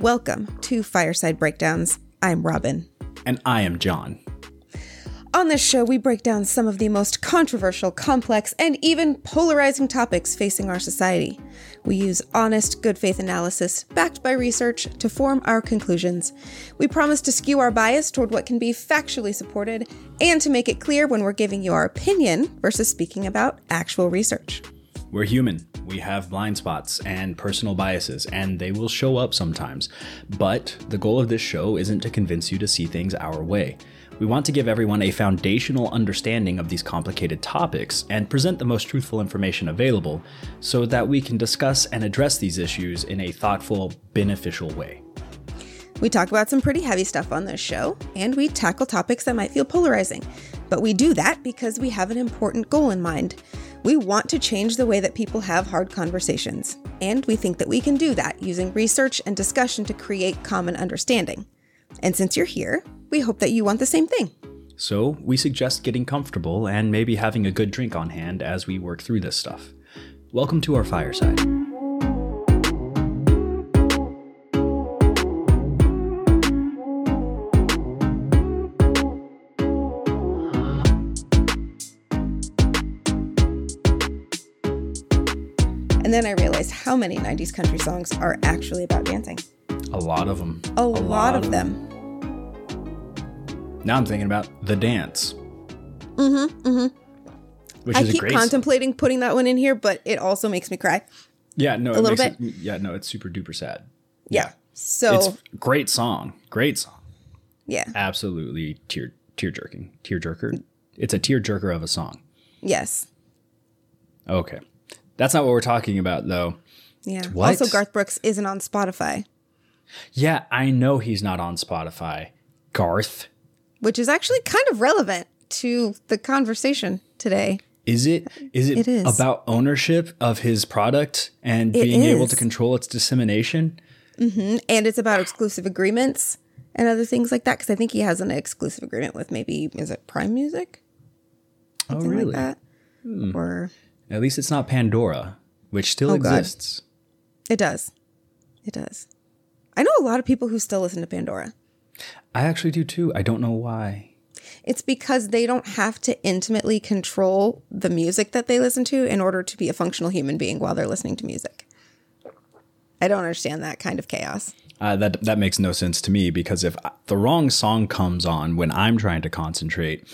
Welcome to Fireside Breakdowns. I'm Robin. And I am John. On this show, we break down some of the most controversial, complex, and even polarizing topics facing our society. We use honest, good faith analysis, backed by research, to form our conclusions. We promise to skew our bias toward what can be factually supported and to make it clear when we're giving you our opinion versus speaking about actual research. We're human. We have blind spots and personal biases, and they will show up sometimes. But the goal of this show isn't to convince you to see things our way. We want to give everyone a foundational understanding of these complicated topics and present the most truthful information available so that we can discuss and address these issues in a thoughtful, beneficial way. We talk about some pretty heavy stuff on this show, and we tackle topics that might feel polarizing. But we do that because we have an important goal in mind. We want to change the way that people have hard conversations, and we think that we can do that using research and discussion to create common understanding. And since you're here, we hope that you want the same thing. So, we suggest getting comfortable and maybe having a good drink on hand as we work through this stuff. Welcome to our fireside. And then I realized how many 90s country songs are actually about dancing. A lot of them. A, lot, of them. Now I'm thinking about the dance. Mm-hmm. Mm-hmm. Which I is a keep great contemplating putting that one in here, but it also makes me cry. Yeah, no, a it little makes It, yeah, no, it's super duper sad. Yeah. So It's great song. Great song. yeah. Absolutely tear tear jerking. Tear jerker. It's a tear jerker of a song. Yes. Okay. That's not what we're talking about though. Yeah. What? Also, Garth Brooks isn't on Spotify, Yeah, I know he's not on Spotify. Garth. which is actually kind of relevant to the conversation today. Is it is it, It is. about ownership of his product and It being able to control its dissemination? Mm-hmm. And it's about exclusive agreements and other things like that. Because I think he has an exclusive agreement with maybe, is it Prime Music? Oh, Something oh, really? like that. Hmm. Or At least it's not Pandora, which still Oh, God. exists. it does. It does. I know a lot of people who still listen to Pandora. I actually do too. I don't know why. It's because they don't have to intimately control the music that they listen to in order to be a functional human being while they're listening to music. I don't understand that kind of chaos. Uh, that that makes no sense to me because if the wrong song comes on when I'm trying to concentrate,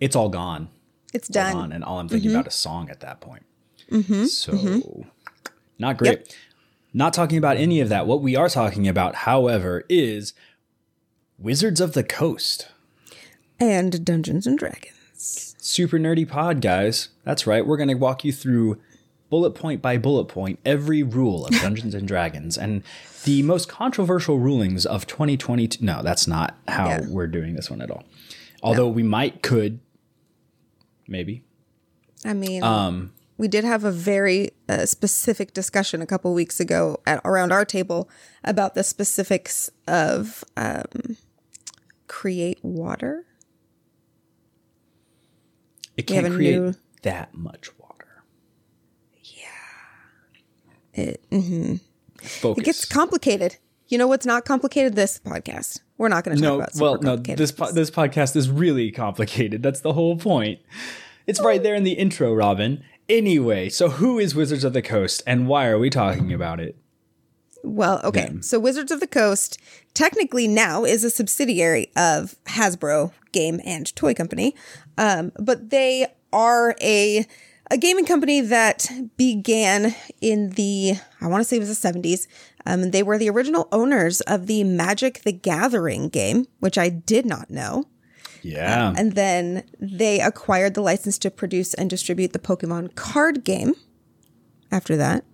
it's all gone. It's done. gone, and all I'm thinking Mm-hmm. about is song at that point. So, not great. Not talking about any of that. What we are talking about, however, is Wizards of the Coast. And Dungeons and Dragons. Super nerdy pod, guys. That's right. We're going to walk you through bullet point by bullet point every rule of Dungeons and Dragons and the most controversial rulings of 2022. No, that's not how Yeah. we're doing this one at all. Although we might, could, maybe. I mean, Um, we did have a very uh, specific discussion a couple weeks ago at around our table about the specifics of um, create water. It can't create new- that much water. Yeah. It, mhm. Focus. it gets complicated. You know what's not complicated? This podcast. We're not going to talk no, about well, no. This po- this podcast is really complicated. That's the whole point. It's right there in the intro, Robin. Anyway, so who is Wizards of the Coast, and why are we talking about it? Well, okay. them. So Wizards of the Coast technically now is a subsidiary of Hasbro Game and Toy Company, um, but they are a a gaming company that began in the I want to say it was the seventies. Um, they were the original owners of the Magic the Gathering game, which I did not know. Yeah, And then they acquired the license to produce and distribute the Pokemon card game after that.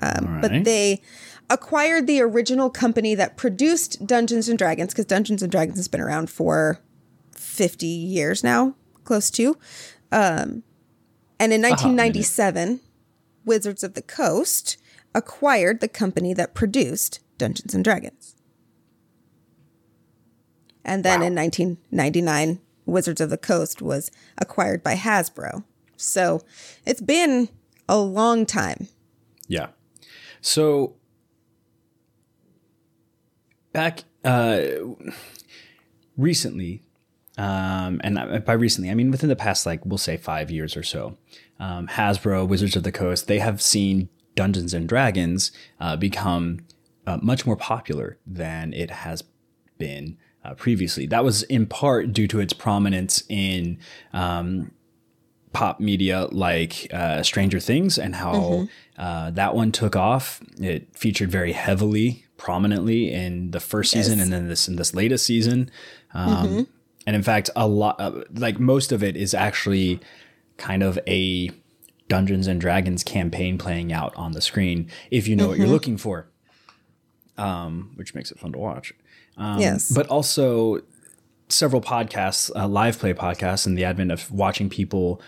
Um, But they acquired the original company that produced Dungeons and Dragons because Dungeons and Dragons has been around for 50 years now, close to. Um, and in 1997, Wizards of the Coast acquired the company that produced Dungeons and Dragons. And then in 1999, Wizards of the Coast was acquired by Hasbro. So it's been a long time. Yeah. So back uh, recently, um, and by recently I mean within the past like we'll say five years or so, um, Hasbro, Wizards of the Coast, they have seen Dungeons and Dragons uh, become uh, much more popular than it has been uh, previously. That was in part due to its prominence in um, pop media like uh, Stranger Things and how mm-hmm. uh, that one took off. It featured very heavily, prominently in the first yes. season and then this in this latest season. Um, mm-hmm. And in fact, a lot, uh, like most of it, is actually kind of a Dungeons and Dragons campaign playing out on the screen if you know mm-hmm. what you're mm-hmm. looking for, um, which makes it fun to watch. Um, yes, but also several podcasts, uh, live play podcasts, and the advent of watching people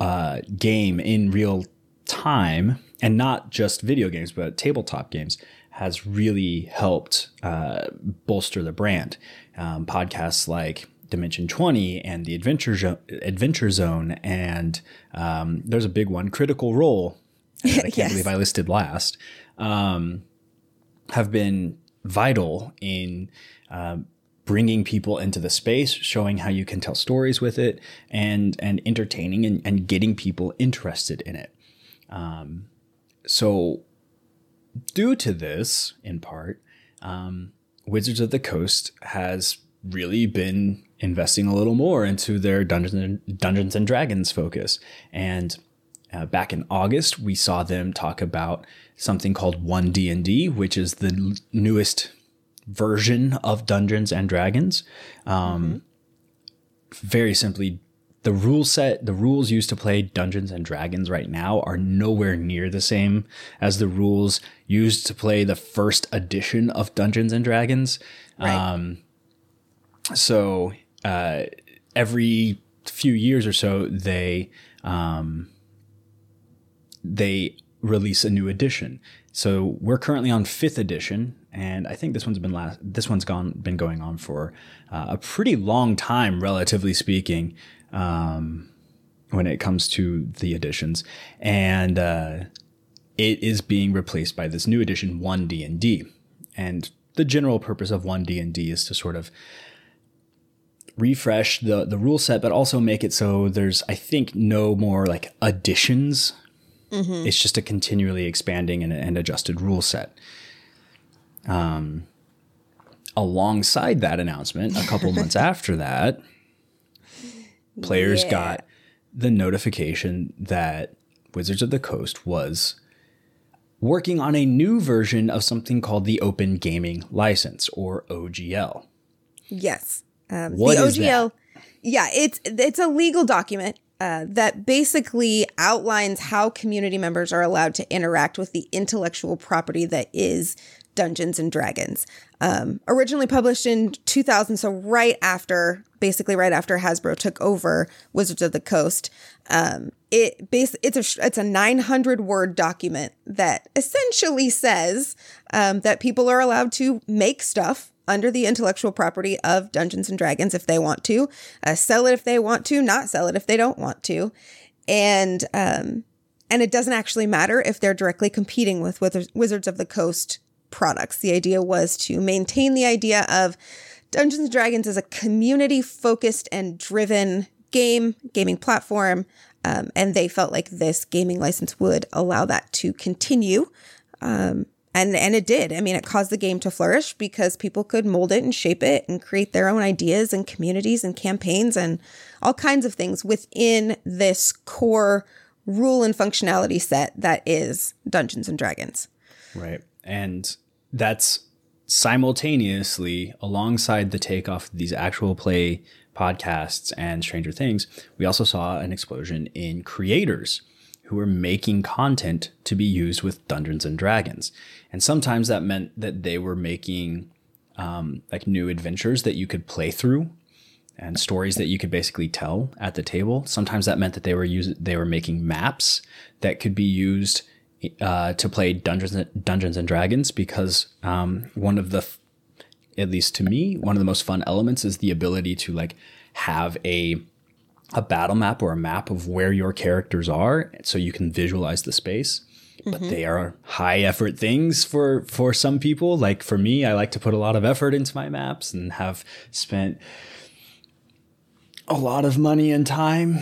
uh, game in real time, and not just video games, but tabletop games, has really helped uh, bolster the brand. Um, podcasts like Dimension 20 and the Adventure, jo- Adventure Zone, and um, there's a big one, Critical Role, I can't yes. believe I listed last, um, have been vital in uh, bringing people into the space, showing how you can tell stories with it, and and entertaining and, and getting people interested in it. Um, so, due to this, in part, um, Wizards of the Coast has really been investing a little more into their Dungeons and, Dungeons and Dragons focus. And uh, back in August, we saw them talk about something called One D and D, which is the l- newest version of Dungeons and Dragons. Um, mm-hmm. Very simply, the rule set, the rules used to play Dungeons and Dragons right now are nowhere near the same as the rules used to play the first edition of Dungeons and Dragons. Right. Um, so uh, every few years or so, they um, they release a new edition. So we're currently on fifth edition, and I think this one's been last. This one's gone been going on for uh, a pretty long time, relatively speaking, um, when it comes to the editions, and uh, it is being replaced by this new edition, one D and D, and the general purpose of one D and D is to sort of refresh the the rule set, but also make it so there's I think no more like additions. Mm-hmm. It's just a continually expanding and, and adjusted rule set. Um, alongside that announcement, a couple months after that, players yeah. got the notification that Wizards of the Coast was working on a new version of something called the Open Gaming License or OGL. Yes. Um, what the OGL, yeah, it's it's a legal document uh, that basically outlines how community members are allowed to interact with the intellectual property that is Dungeons and Dragons. Um, originally published in 2000, so right after, basically right after Hasbro took over Wizards of the Coast. Um, it base it's a it's a 900 word document that essentially says um, that people are allowed to make stuff under the intellectual property of Dungeons and Dragons if they want to, uh, sell it if they want to, not sell it if they don't want to, and um, and it doesn't actually matter if they're directly competing with Wizards of the Coast products. The idea was to maintain the idea of Dungeons and Dragons as a community focused and driven game, gaming platform. Um, and they felt like this gaming license would allow that to continue. Um, and and it did. I mean, it caused the game to flourish because people could mold it and shape it and create their own ideas and communities and campaigns and all kinds of things within this core rule and functionality set that is Dungeons and Dragons. Right. And that's simultaneously alongside the takeoff of these actual play podcasts and Stranger Things, we also saw an explosion in creators who were making content to be used with Dungeons and Dragons. And sometimes that meant that they were making um, like new adventures that you could play through and stories that you could basically tell at the table. Sometimes that meant that they were using they were making maps that could be used uh, to play Dungeons and, Dungeons and Dragons because um, one of the at least to me one of the most fun elements is the ability to like have a a battle map or a map of where your characters are so you can visualize the space. but they are high effort things for for some people. Like for me, I like to put a lot of effort into my maps and have spent a lot of money and time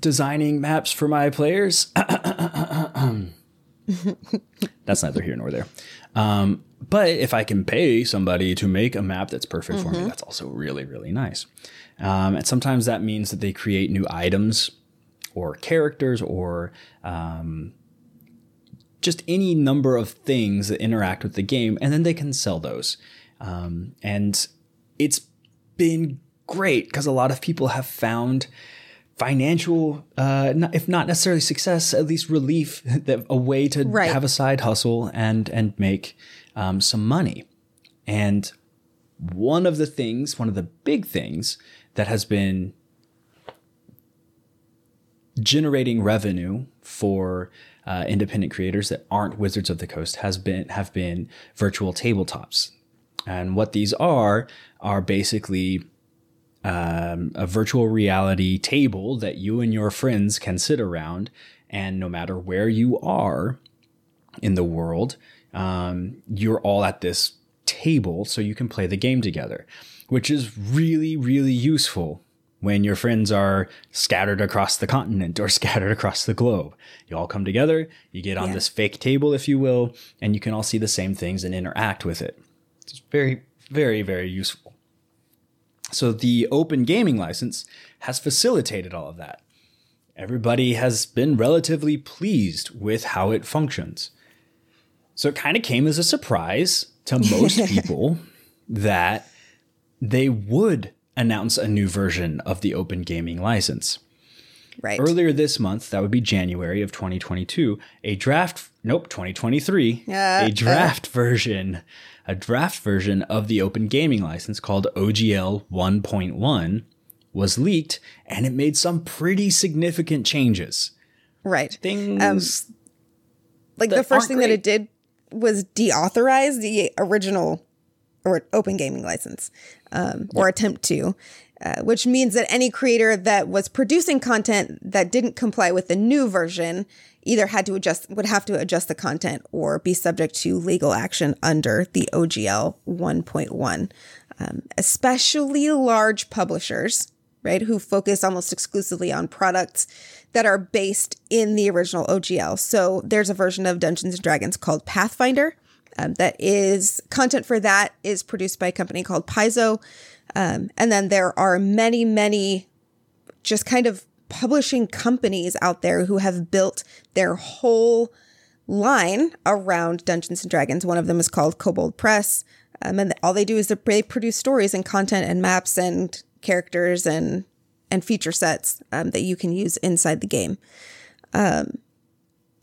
designing maps for my players. that's neither here nor there. Um, but if I can pay somebody to make a map that's perfect for me, that's also really, really nice. Um, and sometimes that means that they create new items or characters or um, just any number of things that interact with the game, and then they can sell those. Um, and it's been great because a lot of people have found financial, uh, not, if not necessarily success, at least relief, that a way to Right. have a side hustle and and make um, some money. And one of the things, one of the big things that has been generating revenue for uh, independent creators that aren't Wizards of the Coast has been have been virtual tabletops, and what these are are basically um, a virtual reality table that you and your friends can sit around, and no matter where you are in the world, um, you're all at this table so you can play the game together, which is really, really useful when your friends are scattered across the continent or scattered across the globe. You all come together, you get on Yeah. this fake table, if you will, and you can all see the same things and interact with it. It's very, very, very useful. So the open gaming license has facilitated all of that. Everybody has been relatively pleased with how it functions. So it kind of came as a surprise to most people that they would announce a new version of the open gaming license. Right. Earlier this month, that would be January of 2022, a draft, nope, 2023, Uh, a draft version, a draft version of the open gaming license called OGL 1.1 was leaked and it made some pretty significant changes. Right. Things Like the first thing that it did was deauthorize the original or open gaming license um, or attempt to, uh, which means that any creator that was producing content that didn't comply with the new version either had to adjust would have to adjust the content or be subject to legal action under the OGL 1.1 um, especially large publishers right who focus almost exclusively on products that are based in the original OGL so there's a version of Dungeons and Dragons called Pathfinder um, that is content for that is produced by a company called Paizo. Um, and then there are many, many just kind of publishing companies out there who have built their whole line around Dungeons and Dragons. One of them is called Kobold Press. Um, and all they do is they produce stories and content and maps and characters and and feature sets um, that you can use inside the game. Um,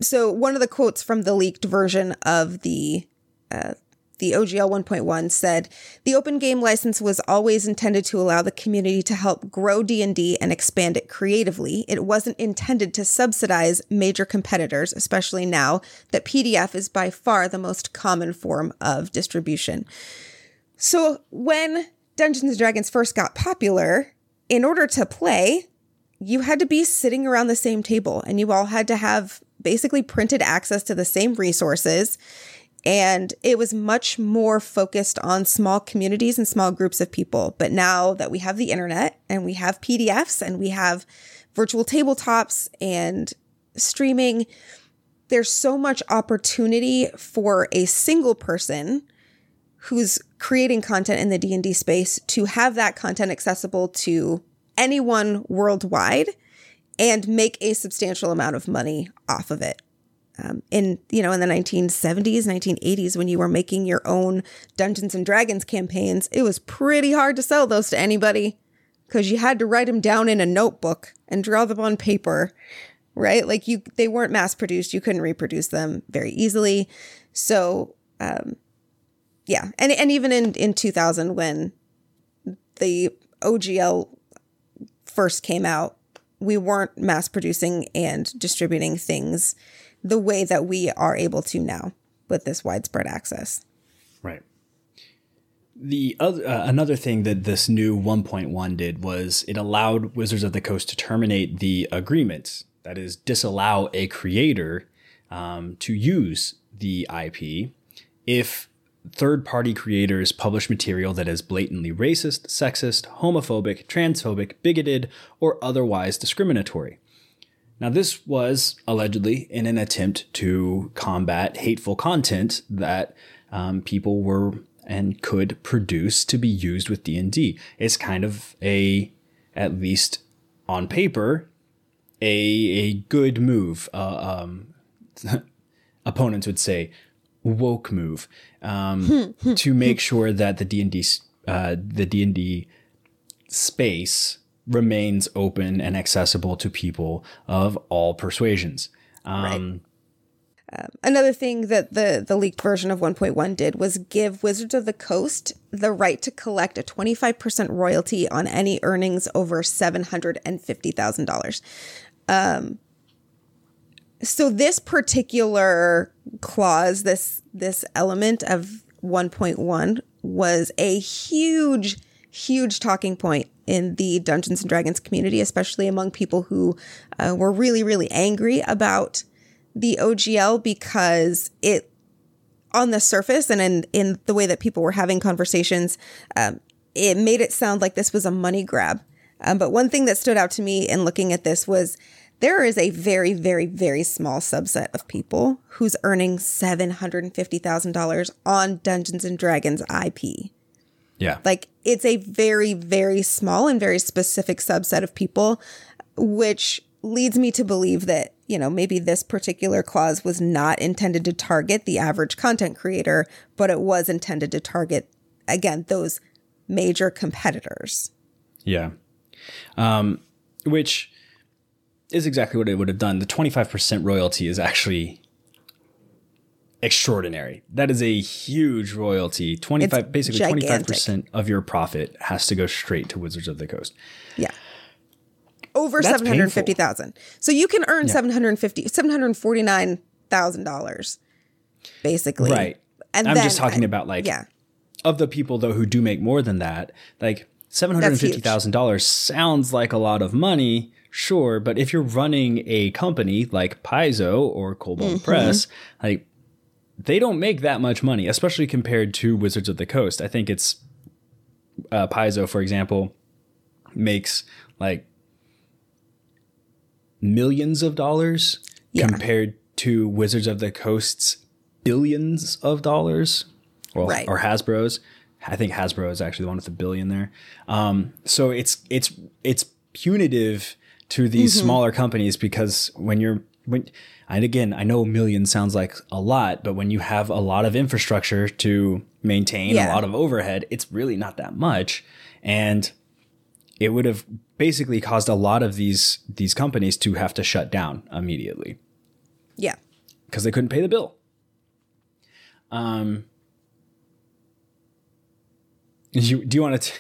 so one of the quotes from the leaked version of the the OGL 1.1 said, "The open game license was always intended to allow the community to help grow D&D and expand it creatively. It wasn't intended to subsidize major competitors, especially now that PDF is by far the most common form of distribution." So when Dungeons and Dragons first got popular, in order to play, you had to be sitting around the same table and you all had to have basically printed access to the same resources. And it was much more focused on small communities and small groups of people. But now that we have the internet and we have PDFs and we have virtual tabletops and streaming, there's so much opportunity for a single person who's creating content in the D&D space to have that content accessible to anyone worldwide and make a substantial amount of money off of it. Um, in you know in the 1970s 1980s when you were making your own dungeons and dragons campaigns it was pretty hard to sell those to anybody because you had to write them down in a notebook and draw them on paper right? Like you they weren't mass produced you couldn't reproduce them very easily. So um yeah. And and even in in 2000 when the OGL first came out we weren't mass producing and distributing things the way that we are able to now with this widespread access. Right. The other uh, another thing that this new 1.1 did was it allowed Wizards of the Coast to terminate the agreement, that is, disallow a creator um, to use the IP if third party creators publish material that is blatantly racist, sexist, homophobic, transphobic, bigoted, or otherwise discriminatory. Now, this was allegedly in an attempt to combat hateful content that um, people were and could produce to be used with D&D. It's kind of a, at least on paper, a, a good move. Uh, um, opponents would say woke move um, to make sure that the D&D uh, the D&D space remains open and accessible to people of all persuasions. Um, right. Um, another thing that the the leaked version of 1.1 did was give Wizards of the Coast the right to collect a 25% royalty on any earnings over $750,000. Um, so this particular clause, this this element of 1.1 was a huge huge talking point in the Dungeons and Dragons community, especially among people who uh, were really, really angry about the OGL because it, on the surface and in, in the way that people were having conversations, um, it made it sound like this was a money grab. Um, but one thing that stood out to me in looking at this was there is a very, very, very small subset of people who's earning $750,000 on Dungeons and Dragons IP. Yeah. Like it's a very, very small and very specific subset of people, which leads me to believe that, you know, maybe this particular clause was not intended to target the average content creator, but it was intended to target, again, those major competitors. Yeah. Um, which is exactly what it would have done. The 25% royalty is actually extraordinary. That is a huge royalty. 25 it's basically gigantic. 25% of your profit has to go straight to Wizards of the Coast. Yeah. Over 750,000. So you can earn yeah. 750 $749,000 basically. Right. And I'm then, just talking about like yeah. of the people though who do make more than that, like $750,000 sounds like a lot of money, sure, but if you're running a company like Paizo or Kobold mm-hmm. Press, like they don't make that much money, especially compared to Wizards of the Coast. I think it's uh, Paizo, for example, makes like millions of dollars yeah. compared to Wizards of the Coast's billions of dollars, well, right. or Hasbro's. I think Hasbro is actually the one with the billion there. Um, so it's it's it's punitive to these mm-hmm. smaller companies because when you're when and again, I know a million sounds like a lot, but when you have a lot of infrastructure to maintain, yeah. a lot of overhead, it's really not that much. And it would have basically caused a lot of these these companies to have to shut down immediately. Yeah. Because they couldn't pay the bill. Um you do you want to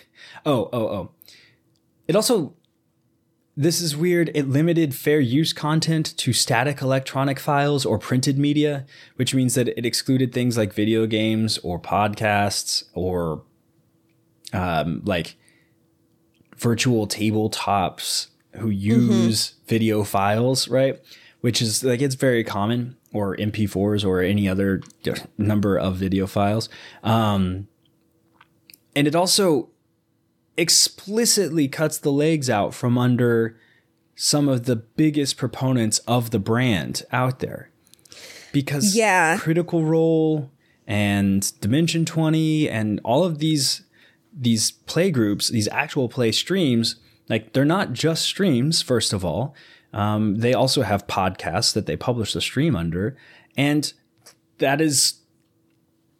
oh oh oh it also this is weird. It limited fair use content to static electronic files or printed media, which means that it excluded things like video games or podcasts or um, like virtual tabletops who use mm-hmm. video files, right? Which is like it's very common, or MP4s or any other number of video files. Um, and it also explicitly cuts the legs out from under some of the biggest proponents of the brand out there. Because yeah. Critical Role and Dimension 20 and all of these these play groups, these actual play streams, like they're not just streams, first of all. Um, they also have podcasts that they publish the stream under, and that is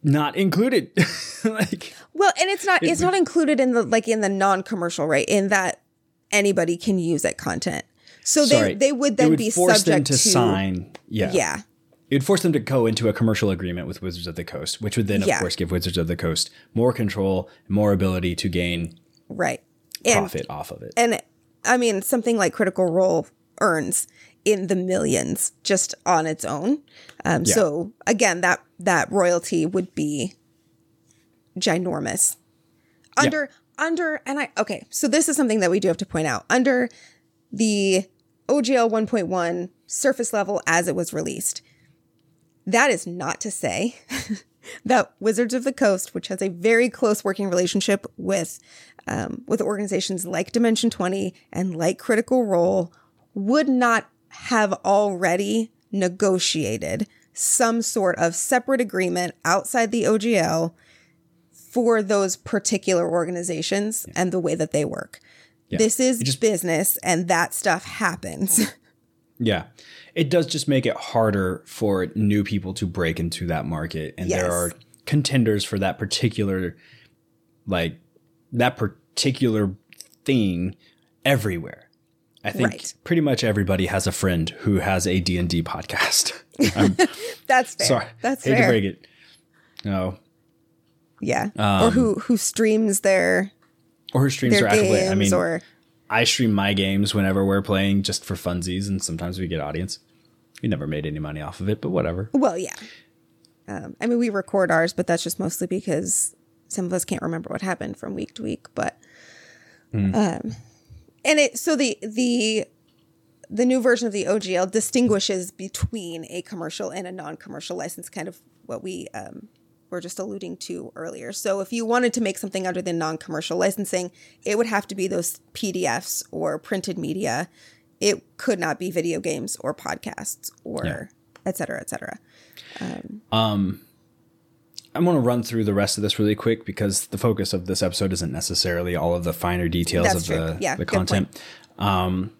not included. like well, and it's not it's not included in the like in the non-commercial, right? In that anybody can use that content. So sorry, they they would then would be subject to, to, sign. Yeah. Yeah. It would force them to go into a commercial agreement with Wizards of the Coast, which would then, of yeah. course, give Wizards of the Coast more control, more ability to gain right profit and, off of it. And I mean, something like Critical Role earns in the millions just on its own. Um, yeah. So again, that that royalty would be ginormous. Under yeah. under and I okay, so this is something that we do have to point out. Under the OGL 1.1 surface level as it was released, That is not to say that Wizards of the Coast, which has a very close working relationship with um, with organizations like Dimension 20 and like Critical Role, would not have already negotiated some sort of separate agreement outside the OGL for those particular organizations yeah. and the way that they work. Yeah. This is just, business and that stuff happens. yeah. It does just make it harder for new people to break into that market. And yes. there are contenders for that particular, like, that particular thing everywhere. I think right. pretty much everybody has a friend who has a D&D podcast. That's fair. Sorry. That's hate fair. to break it. No. Yeah. Um, or who who streams their or who streams their games I mean, or I stream my games whenever we're playing just for funsies and sometimes we get audience. We never made any money off of it, but whatever. Well, yeah. Um, I mean, we record ours, but that's just mostly because some of us can't remember what happened from week to week. But, mm. um, and it so the the the new version of the OGL distinguishes between a commercial and a non-commercial license, kind of what we um, were just alluding to earlier. So if you wanted to make something under the non-commercial licensing, it would have to be those PDFs or printed media. It could not be video games or podcasts or yeah. et cetera, et cetera. Um, um I'm going to run through the rest of this really quick because the focus of this episode isn't necessarily all of the finer details of true. the, yeah, the content. Um,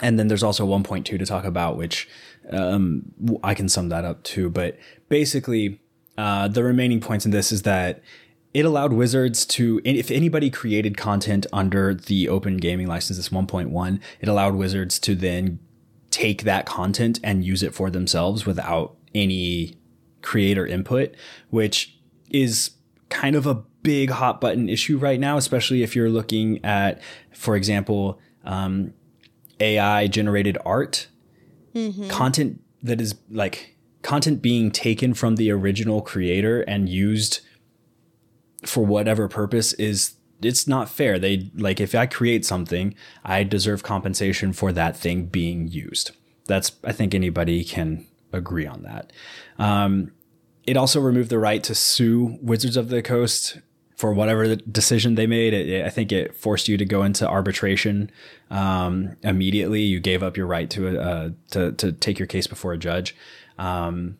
and then there's also 1.2 to talk about, which um, I can sum that up too. But basically, uh, the remaining points in this is that it allowed Wizards to, if anybody created content under the open gaming license, this 1.1, it allowed Wizards to then take that content and use it for themselves without any creator input, which is kind of a big hot button issue right now, especially if you're looking at, for example, um, AI generated art, mm-hmm. content that is like content being taken from the original creator and used for whatever purpose is it's not fair. They like if I create something, I deserve compensation for that thing being used. That's I think anybody can agree on that. Um, it also removed the right to sue Wizards of the Coast for whatever the decision they made. It, it, I think it forced you to go into arbitration um, immediately. You gave up your right to uh, to to take your case before a judge. Um,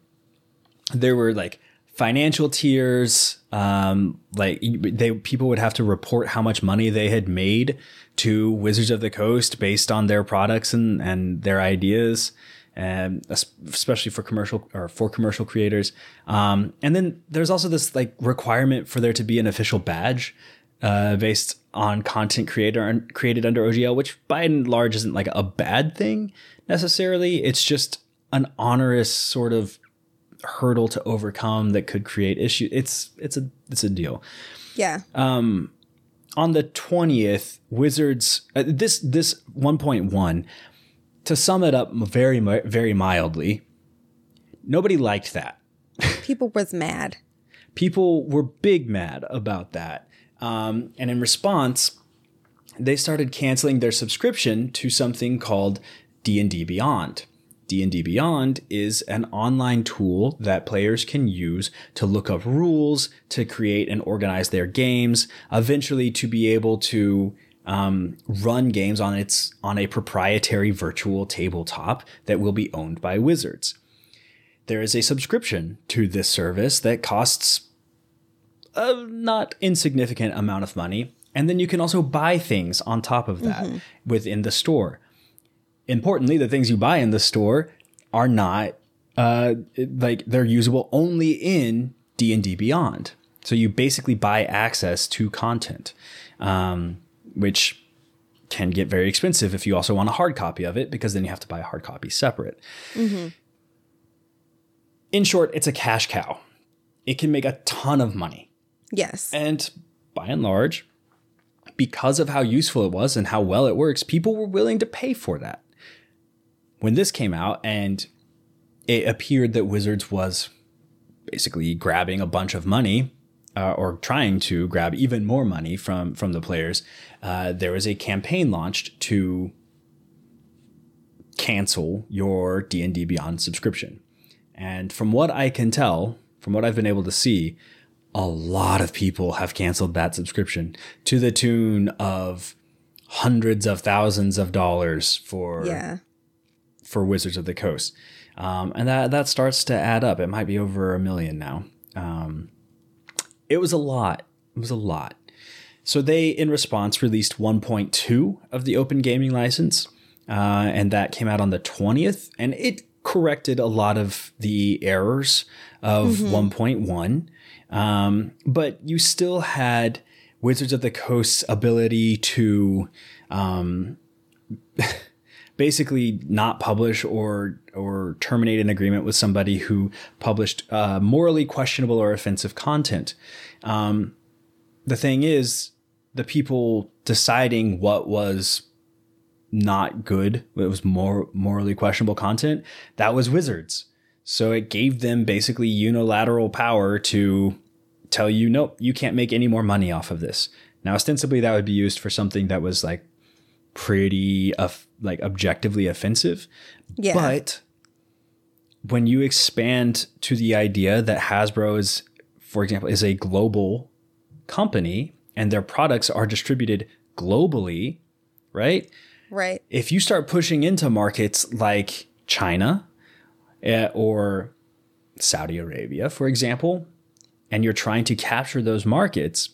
there were like financial tiers. Um, like they people would have to report how much money they had made to Wizards of the Coast based on their products and and their ideas and especially for commercial or for commercial creators. Um, and then there's also this like requirement for there to be an official badge uh, based on content creator created under OGL, which by and large isn't like a bad thing necessarily. It's just an onerous sort of hurdle to overcome that could create issues. It's it's a it's a deal. Yeah. Um, on the twentieth, Wizards uh, this this one point one to sum it up very, very mildly, nobody liked that. People was mad. People were big mad about that. Um, and in response, they started canceling their subscription to something called D&D Beyond. D&D Beyond is an online tool that players can use to look up rules, to create and organize their games, eventually to be able to um, run games on its on a proprietary virtual tabletop that will be owned by Wizards. There is a subscription to this service that costs a not insignificant amount of money, and then you can also buy things on top of that mm-hmm. within the store. Importantly, the things you buy in the store are not uh, like they're usable only in D and D Beyond. So you basically buy access to content. Um, which can get very expensive if you also want a hard copy of it because then you have to buy a hard copy separate. Mm-hmm. In short, it's a cash cow. It can make a ton of money. Yes. And by and large, because of how useful it was and how well it works, people were willing to pay for that. When this came out and it appeared that Wizards was basically grabbing a bunch of money uh, or trying to grab even more money from from the players, uh, there was a campaign launched to cancel your D and D Beyond subscription, And from what I can tell, from what I've been able to see, a lot of people have canceled that subscription to the tune of hundreds of thousands of dollars for Yeah. for Wizards of the Coast, um, and that that starts to add up. It might be over a million now. Um, it was a lot. It was a lot. So they, in response, released 1.2 of the Open Gaming License, uh, and that came out on the 20th, and it corrected a lot of the errors of 1.1. Um, but you still had Wizards of the Coast's ability to um, basically not publish or or terminate an agreement with somebody who published uh, morally questionable or offensive content. Um, the thing is, the people deciding what was not good, what was more morally questionable content, that was Wizards. So it gave them basically unilateral power to tell you, nope, you can't make any more money off of this. Now, ostensibly, that would be used for something that was like pretty, uh, like objectively offensive. Yeah. But when you expand to the idea that Hasbro is, for example, is a global company and their products are distributed globally, right? right. If you start pushing into markets like China eh, or Saudi Arabia, for example, and you're trying to capture those markets,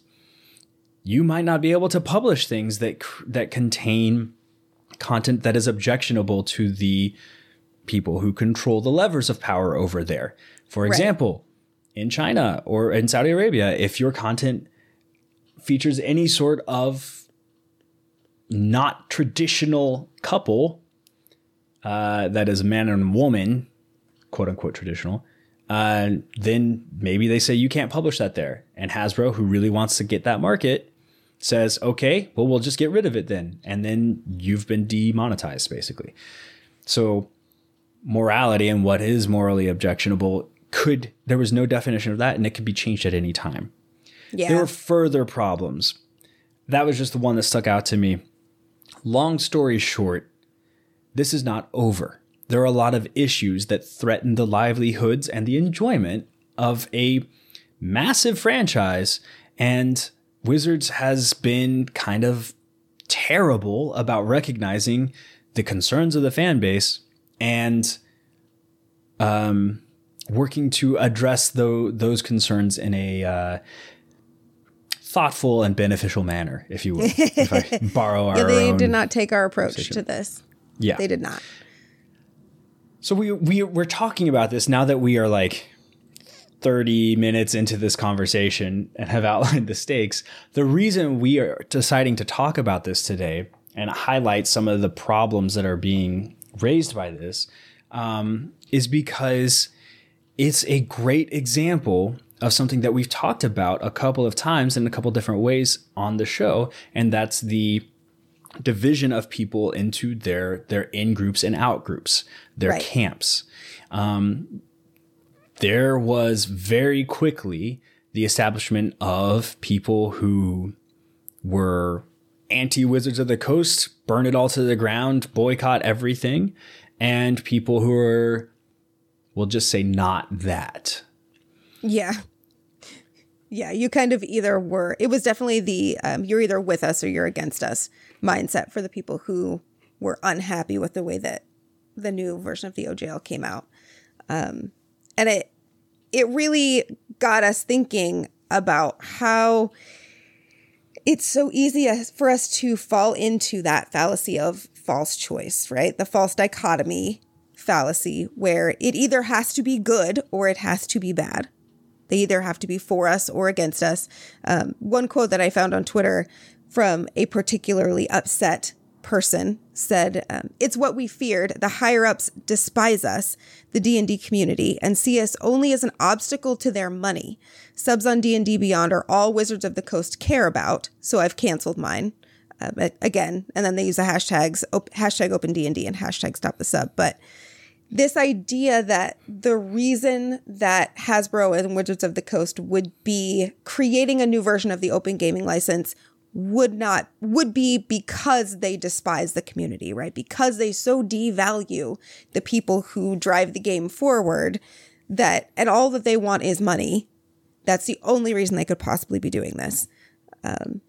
you might not be able to publish things that that contain content that is objectionable to the people who control the levers of power over there. For example, in China or in Saudi Arabia, if your content features any sort of not traditional couple, uh, that is man and woman, quote unquote traditional, uh, then maybe they say you can't publish that there. And Hasbro, who really wants to get that market, says, okay, well, we'll just get rid of it then. And then you've been demonetized, basically. So, morality and what is morally objectionable could, there was no definition of that, and it could be changed at any time. Yeah. There were further problems. That was just the one that stuck out to me. Long story short, this is not over. There are a lot of issues that threaten the livelihoods and the enjoyment of a massive franchise, and Wizards has been kind of terrible about recognizing the concerns of the fan base and um, working to address tho- those concerns in a uh, thoughtful and beneficial manner, if you will. if I borrow our yeah, they did not take our approach to this. yeah. They did not. So we we we're talking about this now that we are like 30 minutes into this conversation and have outlined the stakes. The reason we are deciding to talk about this today and highlight some of the problems that are being raised by this um, is because it's a great example of something that we've talked about a couple of times in a couple different ways on the show, and that's the division of people into their their in groups and out groups, their Right. camps. Um, there was very quickly the establishment of people who were anti Wizards of the Coast, burn it all to the ground, boycott everything, and people who are, we'll just say, not that. Yeah. Yeah, you kind of either were, it was definitely the um, you're either with us or you're against us mindset for the people who were unhappy with the way that the new version of the OGL came out. Um, and it, it really got us thinking about how it's so easy for us to fall into that fallacy of false choice, right? The false dichotomy fallacy where it either has to be good or it has to be bad. They either have to be for us or against us. Um, one quote that I found on Twitter from a particularly upset person said, um, "It's what we feared. The higher ups despise us, the D and D community, and see us only as an obstacle to their money. Subs on D and D Beyond are all Wizards of the Coast care about, so I've canceled mine." Um, again, and then they use the hashtags op- hashtag Open D and D and hashtag Stop the Sub, but this idea that the reason that Hasbro and Wizards of the Coast would be creating a new version of the open gaming license would not would be because they despise the community, right? Because they so devalue the people who drive the game forward that and all that they want is money. That's the only reason they could possibly be doing this. Um,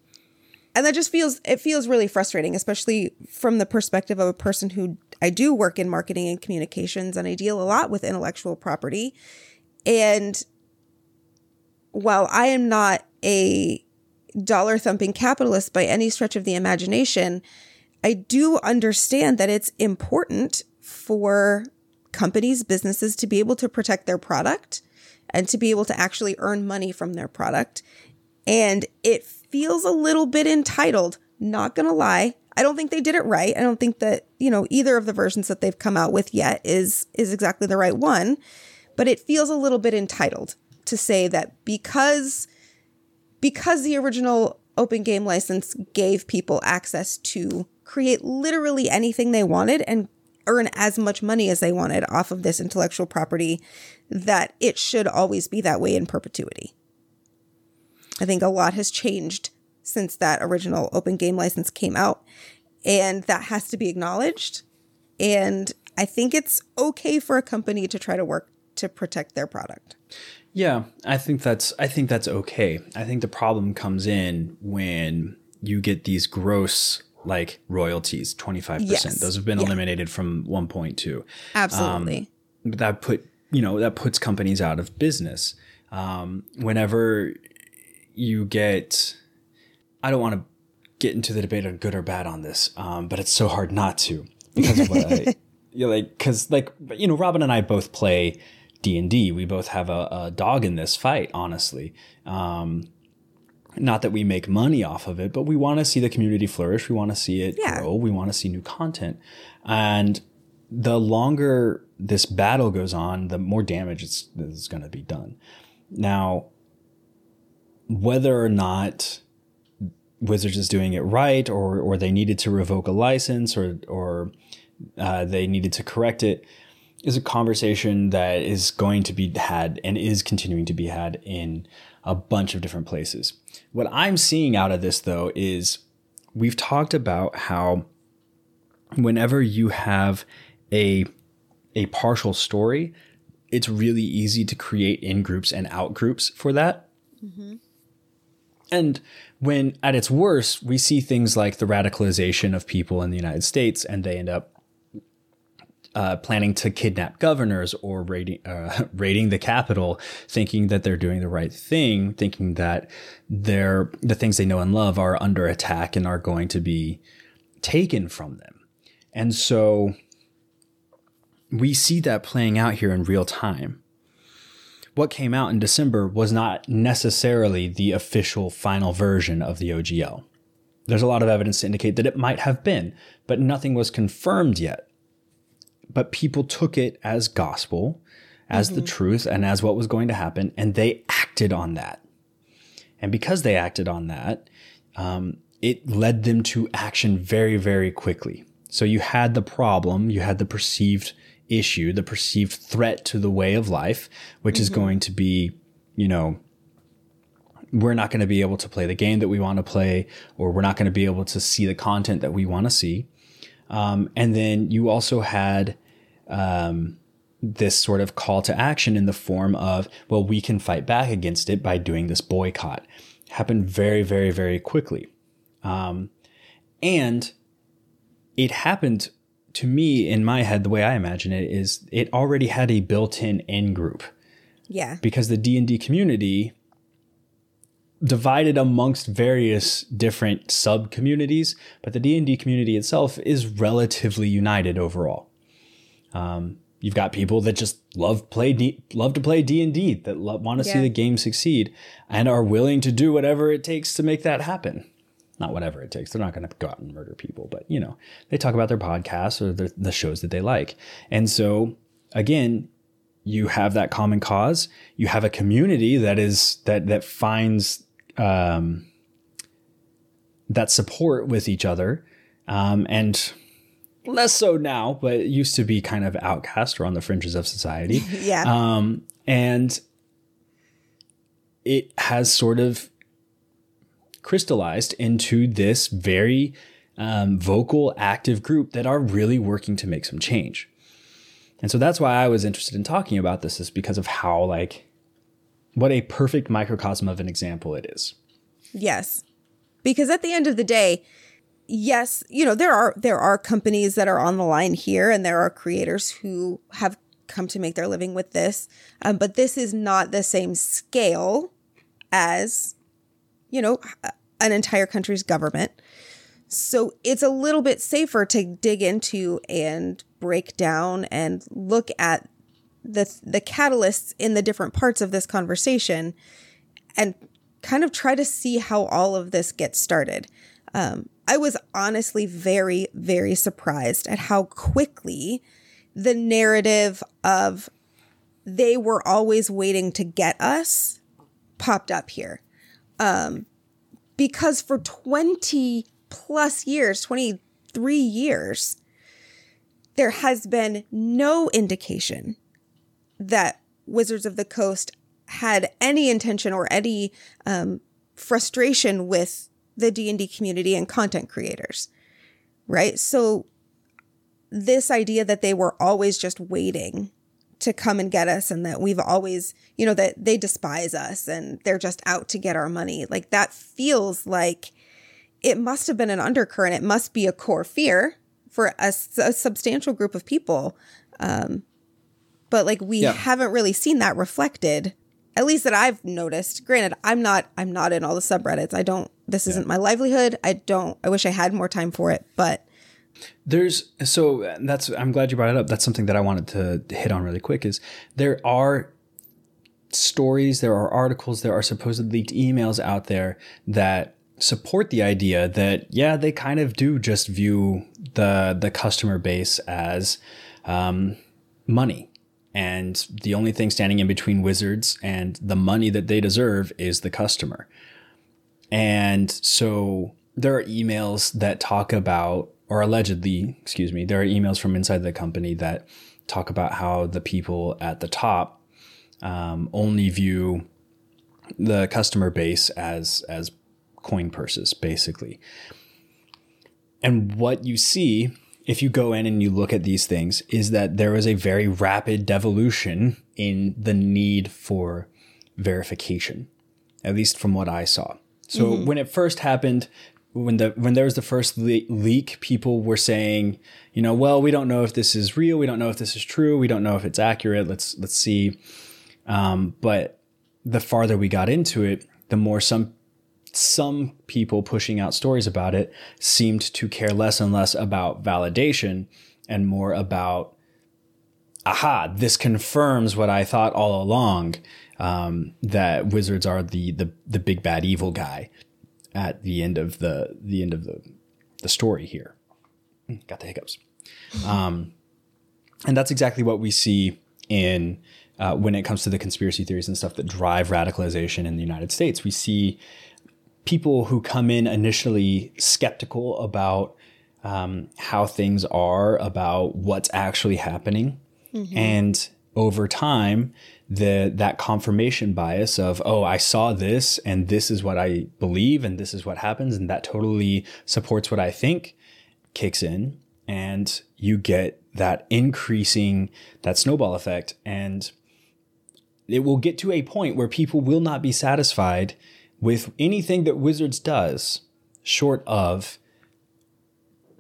and that just feels it feels really frustrating, especially from the perspective of a person who I do work in marketing and communications and I deal a lot with intellectual property. And while I am not a dollar thumping capitalist by any stretch of the imagination, I do understand that it's important for companies, businesses to be able to protect their product and to be able to actually earn money from their product. And it feels a little bit entitled, not gonna lie. I don't think they did it right. I don't think that, you know, either of the versions that they've come out with yet is is exactly the right one, but it feels a little bit entitled to say that because because the original open game license gave people access to create literally anything they wanted and earn as much money as they wanted off of this intellectual property that it should always be that way in perpetuity. I think a lot has changed since that original open game license came out and that has to be acknowledged and I think it's okay for a company to try to work to protect their product. Yeah, I think that's I think that's okay. I think the problem comes in when you get these gross like royalties, 25%. Yes. Those have been yeah. eliminated from 1.2. Absolutely. Um, that put, you know, that puts companies out of business. Um, whenever you get I don't want to get into the debate on good or bad on this, um, but it's so hard not to because of what I, you know, like, because like, you know, Robin and I both play D and D. We both have a, a, dog in this fight, honestly. Um, not that we make money off of it, but we want to see the community flourish. We want to see it yeah. grow. We want to see new content. And the longer this battle goes on, the more damage it's, it's going to be done. Now, whether or not Wizards is doing it right, or or they needed to revoke a license, or or uh, they needed to correct it, is a conversation that is going to be had and is continuing to be had in a bunch of different places. What I'm seeing out of this though is we've talked about how whenever you have a a partial story, it's really easy to create in groups and out groups for that. Mm-hmm. And when at its worst, we see things like the radicalization of people in the United States, and they end up uh, planning to kidnap governors or raiding, uh, raiding the Capitol, thinking that they're doing the right thing, thinking that they're, the things they know and love are under attack and are going to be taken from them. And so we see that playing out here in real time what came out in December was not necessarily the official final version of the OGL. There's a lot of evidence to indicate that it might have been, but nothing was confirmed yet. But people took it as gospel, as mm-hmm. the truth, and as what was going to happen, and they acted on that. And because they acted on that, um, it led them to action very, very quickly. So you had the problem, you had the perceived issue, the perceived threat to the way of life, which mm-hmm. is going to be, you know, we're not going to be able to play the game that we want to play, or we're not going to be able to see the content that we want to see. Um, and then you also had um, this sort of call to action in the form of, well, we can fight back against it by doing this boycott. Happened very, very, very quickly. Um, and it happened to me in my head the way i imagine it is it already had a built-in in group yeah because the d&d community divided amongst various different sub communities but the d&d community itself is relatively united overall um, you've got people that just love play D- love to play d&d that want to yeah. see the game succeed and are willing to do whatever it takes to make that happen not whatever it takes. They're not going to go out and murder people, but you know, they talk about their podcasts or the, the shows that they like. And so again, you have that common cause. You have a community that is that that finds um, that support with each other, um, and less so now, but it used to be kind of outcast or on the fringes of society. yeah. Um, and it has sort of crystallized into this very um, vocal, active group that are really working to make some change. And so that's why I was interested in talking about this is because of how like what a perfect microcosm of an example it is. Yes. Because at the end of the day, yes, you know, there are there are companies that are on the line here and there are creators who have come to make their living with this. Um, but this is not the same scale as, you know, an entire country's government. So it's a little bit safer to dig into and break down and look at the the catalysts in the different parts of this conversation and kind of try to see how all of this gets started. Um, I was honestly very, very surprised at how quickly the narrative of they were always waiting to get us popped up here. Um, because for 20 plus years, 23 years, there has been no indication that Wizards of the Coast had any intention or any um, frustration with the D&D community and content creators. Right? So this idea that they were always just waiting to come and get us and that we've always, you know, that they despise us and they're just out to get our money. Like that feels like it must have been an undercurrent. It must be a core fear for a, a substantial group of people. Um, but like we yeah. haven't really seen that reflected at least that I've noticed. Granted, I'm not I'm not in all the subreddits. I don't this isn't my livelihood. I don't I wish I had more time for it, but there's so that's I'm glad you brought it up. That's something that I wanted to hit on really quick is there are stories, there are articles, there are supposed leaked emails out there that support the idea that yeah, they kind of do just view the the customer base as um, money and the only thing standing in between wizards and the money that they deserve is the customer. And so there are emails that talk about, or allegedly, excuse me, there are emails from inside the company that talk about how the people at the top um, only view the customer base as as coin purses, basically. And what you see if you go in and you look at these things, is that there was a very rapid devolution in the need for verification, at least from what I saw. So mm-hmm. when it first happened, when the when there was the first le- leak, people were saying, you know, well, we don't know if this is real, we don't know if this is true, we don't know if it's accurate. Let's let's see. Um, but the farther we got into it, the more some some people pushing out stories about it seemed to care less and less about validation and more about, aha, this confirms what I thought all along um, that wizards are the, the the big bad evil guy at the end of the the end of the the story here. Hmm, got the hiccups. Um, and that's exactly what we see in uh, when it comes to the conspiracy theories and stuff that drive radicalization in the United States. We see people who come in initially skeptical about um, how things are, about what's actually happening. Mm-hmm. And over time, the that confirmation bias of oh I saw this and this is what I believe and this is what happens and that totally supports what I think kicks in and you get that increasing that snowball effect and it will get to a point where people will not be satisfied with anything that Wizards does, short of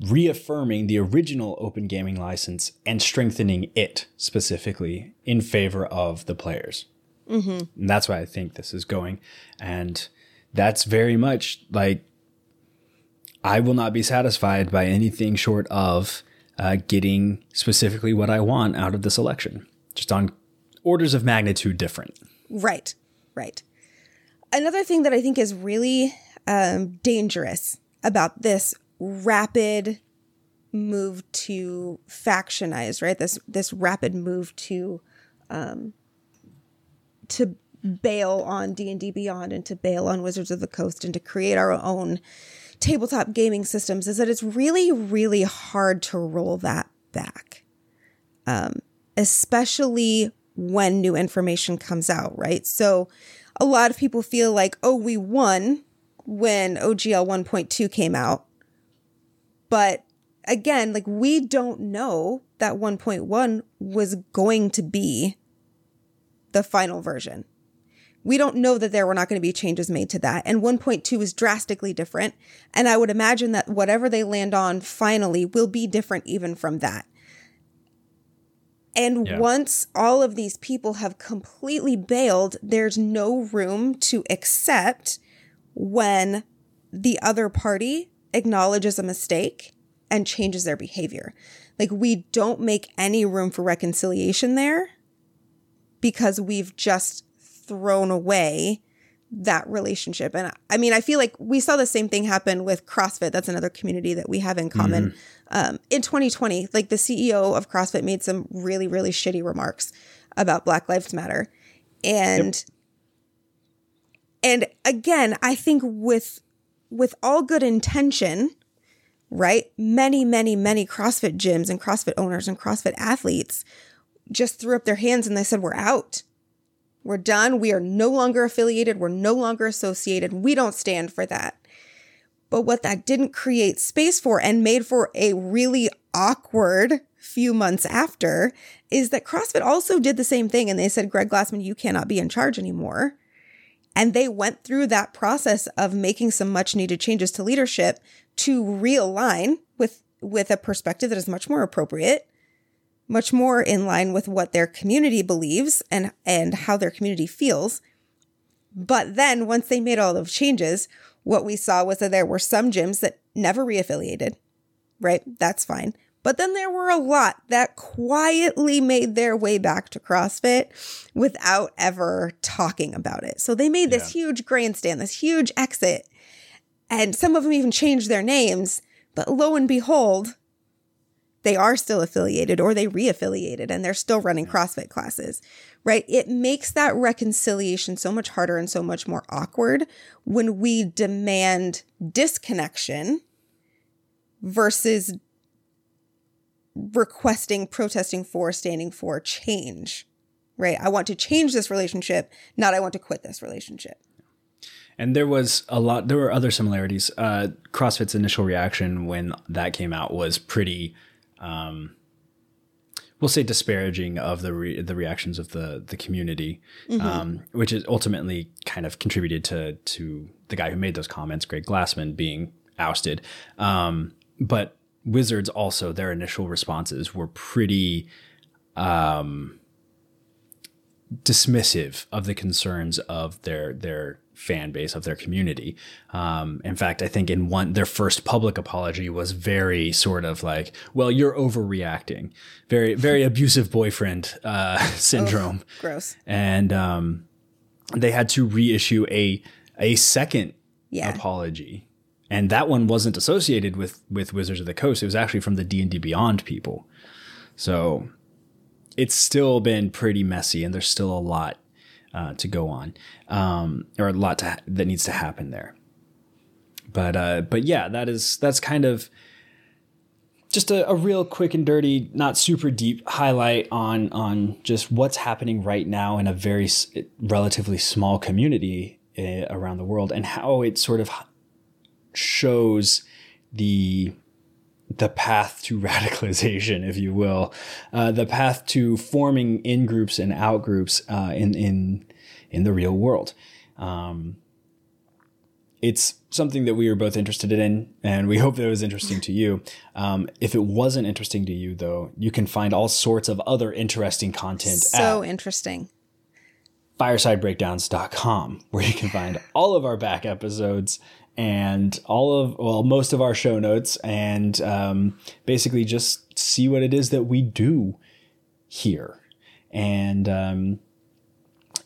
reaffirming the original open gaming license and strengthening it specifically in favor of the players. Mm-hmm. And that's why I think this is going. And that's very much like I will not be satisfied by anything short of uh, getting specifically what I want out of this election, just on orders of magnitude different. Right, right another thing that I think is really um, dangerous about this rapid move to factionize, right? This this rapid move to um, to bail on D and D Beyond and to bail on Wizards of the Coast and to create our own tabletop gaming systems is that it's really really hard to roll that back, um, especially when new information comes out, right? So a lot of people feel like, oh, we won when OGL 1.2 came out. But again, like we don't know that 1.1 was going to be the final version. We don't know that there were not going to be changes made to that. And 1.2 is drastically different. And I would imagine that whatever they land on finally will be different even from that. And Yeah. once all of these people have completely bailed, there's no room to accept when the other party acknowledges a mistake and changes their behavior. Like we don't make any room for reconciliation there because we've just thrown away that relationship. And I mean, I feel like we saw the same thing happen with CrossFit. That's another community that we have in common. Um, in 2020, like the CEO of CrossFit made some really, really shitty remarks about Black Lives Matter. And and again, I think with with all good intention, right? Many, many, many CrossFit gyms and CrossFit owners and CrossFit athletes just threw up their hands and they said, We're out. We're done. We are no longer affiliated. We're no longer associated. We don't stand for that. But what that didn't create space for and made for a really awkward few months after is that CrossFit also did the same thing. And they said, Greg Glassman, you cannot be in charge anymore. And they went through that process of making some much needed changes to leadership to realign with, with a perspective that is much more appropriate, much more in line with what their community believes and, and how their community feels. But then once they made all those changes, what we saw was that there were some gyms that never reaffiliated, right? That's fine. But then there were a lot that quietly made their way back to CrossFit without ever talking about it. So they made this huge grandstand, this huge exit. And some of them even changed their names. But lo and behold, they are still affiliated or they reaffiliated and they're still running CrossFit classes, right? It makes that reconciliation so much harder and so much more awkward when we demand disconnection versus requesting, protesting for, standing for change, right? I want to change this relationship, not I want to quit this relationship. And there was a lot. There were other similarities. Uh, CrossFit's initial reaction when that came out was pretty, um, we'll say, disparaging of the re- the reactions of the the community, um, which is ultimately kind of contributed to to the guy who made those comments, Greg Glassman, being ousted. Um, but Wizards also their initial responses were pretty dismissive of the concerns of their their fan base of their community. Um, in fact, I think in one their first public apology was very sort of like, "Well, you're overreacting," very very abusive boyfriend uh, syndrome, Gross. and um, they had to reissue a a second Yeah. apology. And that one wasn't associated with with Wizards of the Coast. It was actually from the D and D Beyond people. So it's still been pretty messy, and there's still a lot uh, to go on, um, or a lot to, that needs to happen there. But uh, but yeah, that is that's kind of just a, a real quick and dirty, not super deep highlight on on just what's happening right now in a very s- relatively small community uh, around the world, and how it sort of shows the the path to radicalization, if you will, uh, the path to forming in groups and out groups uh, in in in the real world. Um, it's something that we were both interested in, and we hope that it was interesting to you. Um, if it wasn't interesting to you, though, you can find all sorts of other interesting content So at interesting. firesidebreakdowns.com, where you can find all of our back episodes and all of, well, most of our show notes, and um, basically just see what it is that we do here. And um,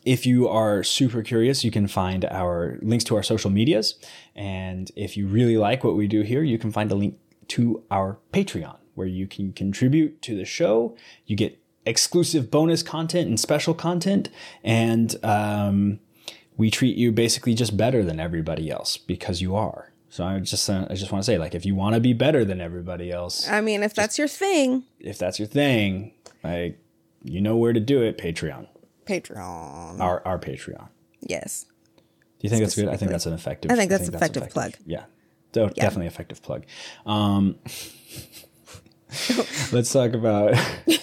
if you are super curious, you can find our links to our social medias. And if you really like what we do here, you can find a link to our Patreon where you can contribute to the show. You get exclusive bonus content and special content. And um, we treat you basically just better than everybody else because you are. So I just uh, I just want to say like if you want to be better than everybody else, I mean, if that's your thing, if that's your thing, like you know where to do it, Patreon. Patreon. Our our Patreon. Yes. Do you think that's good? I think that's an effective. I think that's effective plug. Yeah, so definitely effective plug. Um, Let's talk about.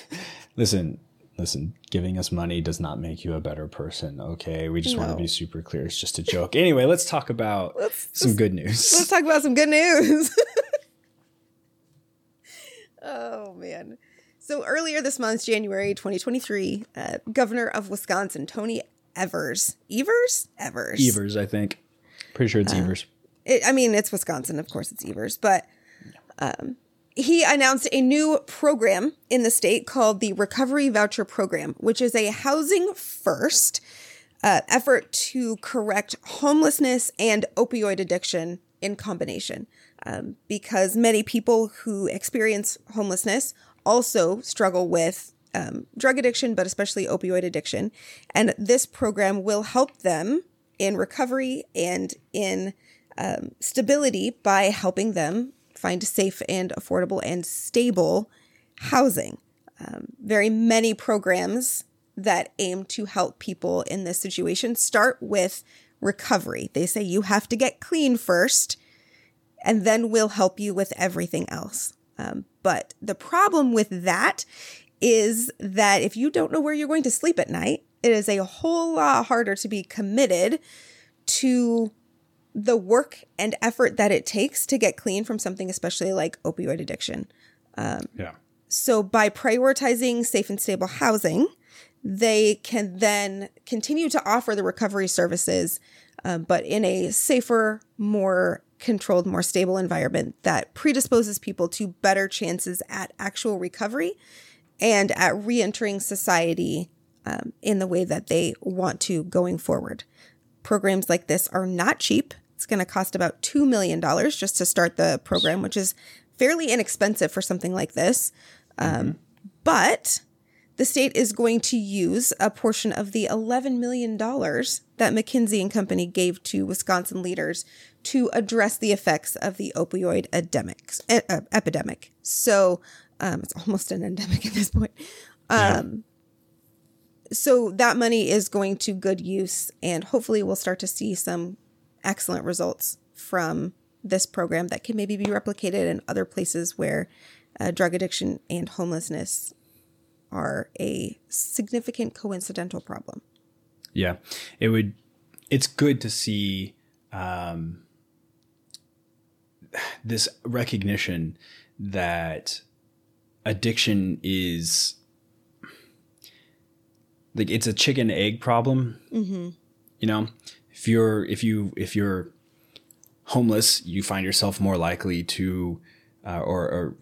listen, listen. Giving us money does not make you a better person. Okay, we just want to be super clear. It's just a joke. Anyway, let's talk about Let's- some good news. Let's talk about some good news. oh, man. So, earlier this month, January 2023, uh, Governor of Wisconsin, Tony Evers. Evers? Evers. Evers, I think. Pretty sure it's Evers. It, I mean, it's Wisconsin. Of course, it's Evers. But um, he announced a new program in the state called the Recovery Voucher Program, which is a housing first uh, effort to correct homelessness and opioid addiction in combination. Um, because many people who experience homelessness also struggle with um, drug addiction, but especially opioid addiction. And this program will help them in recovery and in um, stability by helping them find safe and affordable and stable housing. Um, very many programs that aim to help people in this situation start with recovery. They say you have to get clean first, and then we'll help you with everything else. Um, but the problem with that is that if you don't know where you're going to sleep at night, it is a whole lot harder to be committed to the work and effort that it takes to get clean from something, especially like opioid addiction. Yeah. So, by prioritizing safe and stable housing, they can then continue to offer the recovery services, um, but in a safer, more controlled, more stable environment that predisposes people to better chances at actual recovery and at reentering society um, in the way that they want to going forward. Programs like this are not cheap. It's going to cost about $2 million just to start the program, which is fairly inexpensive for something like this. Um, but the state is going to use a portion of the $11 million that McKinsey and Company gave to Wisconsin leaders to address the effects of the opioid uh, epidemic. So um, it's almost an endemic at this point. Um, So that money is going to good use, and hopefully we'll start to see some excellent results from this program that can maybe be replicated in other places where uh, drug addiction and homelessness are a significant coincidental problem. Yeah, it would. It's good to see um, this recognition that addiction is like it's a chicken egg problem. Mm-hmm. You know, if you're if you if you're homeless, you find yourself more likely to. Uh, or, or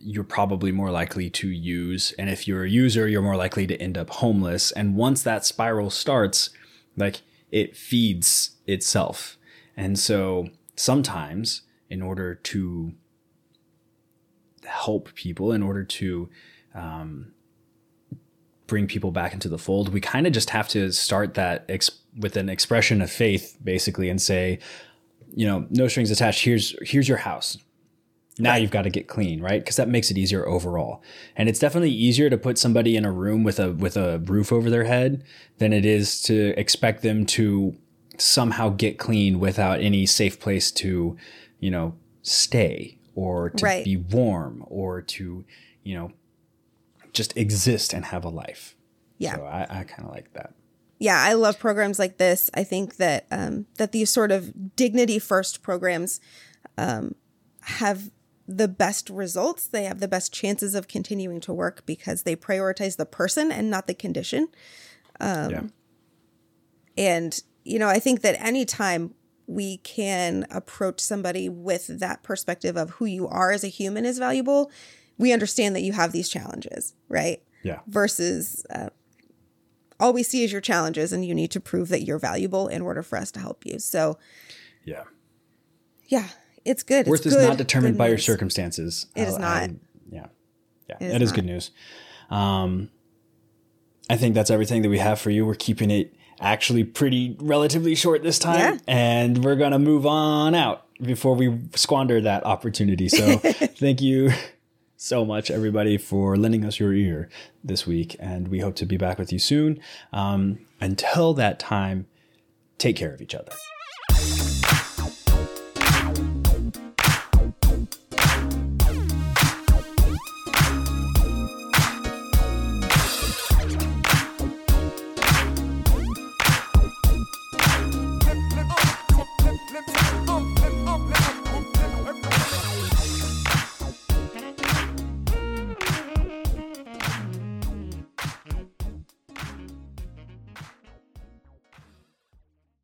you're probably more likely to use. And if you're a user, you're more likely to end up homeless. And once that spiral starts, like it feeds itself. And so sometimes, in order to help people, in order to um, bring people back into the fold, we kind of just have to start that ex- with an expression of faith, basically, and say, you know, no strings attached. Here's here's your house now you've got to get clean right because that makes it easier overall and it's definitely easier to put somebody in a room with a with a roof over their head than it is to expect them to somehow get clean without any safe place to you know stay or to Right. be warm or to you know just exist and have a life Yeah. so i, I kind of like that yeah, I love programs like this. I think that um, that these sort of dignity first programs um, have the best results. They have the best chances of continuing to work because they prioritize the person and not the condition. yeah And you know, I think that anytime we can approach somebody with that perspective of who you are as a human is valuable, we understand that you have these challenges, right? yeah versus uh, all we see is your challenges and you need to prove that you're valuable in order for us to help you so yeah yeah it's good worth it's is good, not determined good by your circumstances. It is I- not. I- yeah, yeah, It is it is not. good news. Um, I think that's everything that we have for you. We're keeping it actually pretty relatively short this time, Yeah. and we're gonna move on out before we squander that opportunity. So, thank you so much, everybody, for lending us your ear this week, and we hope to be back with you soon. Um, until that time, take care of each other.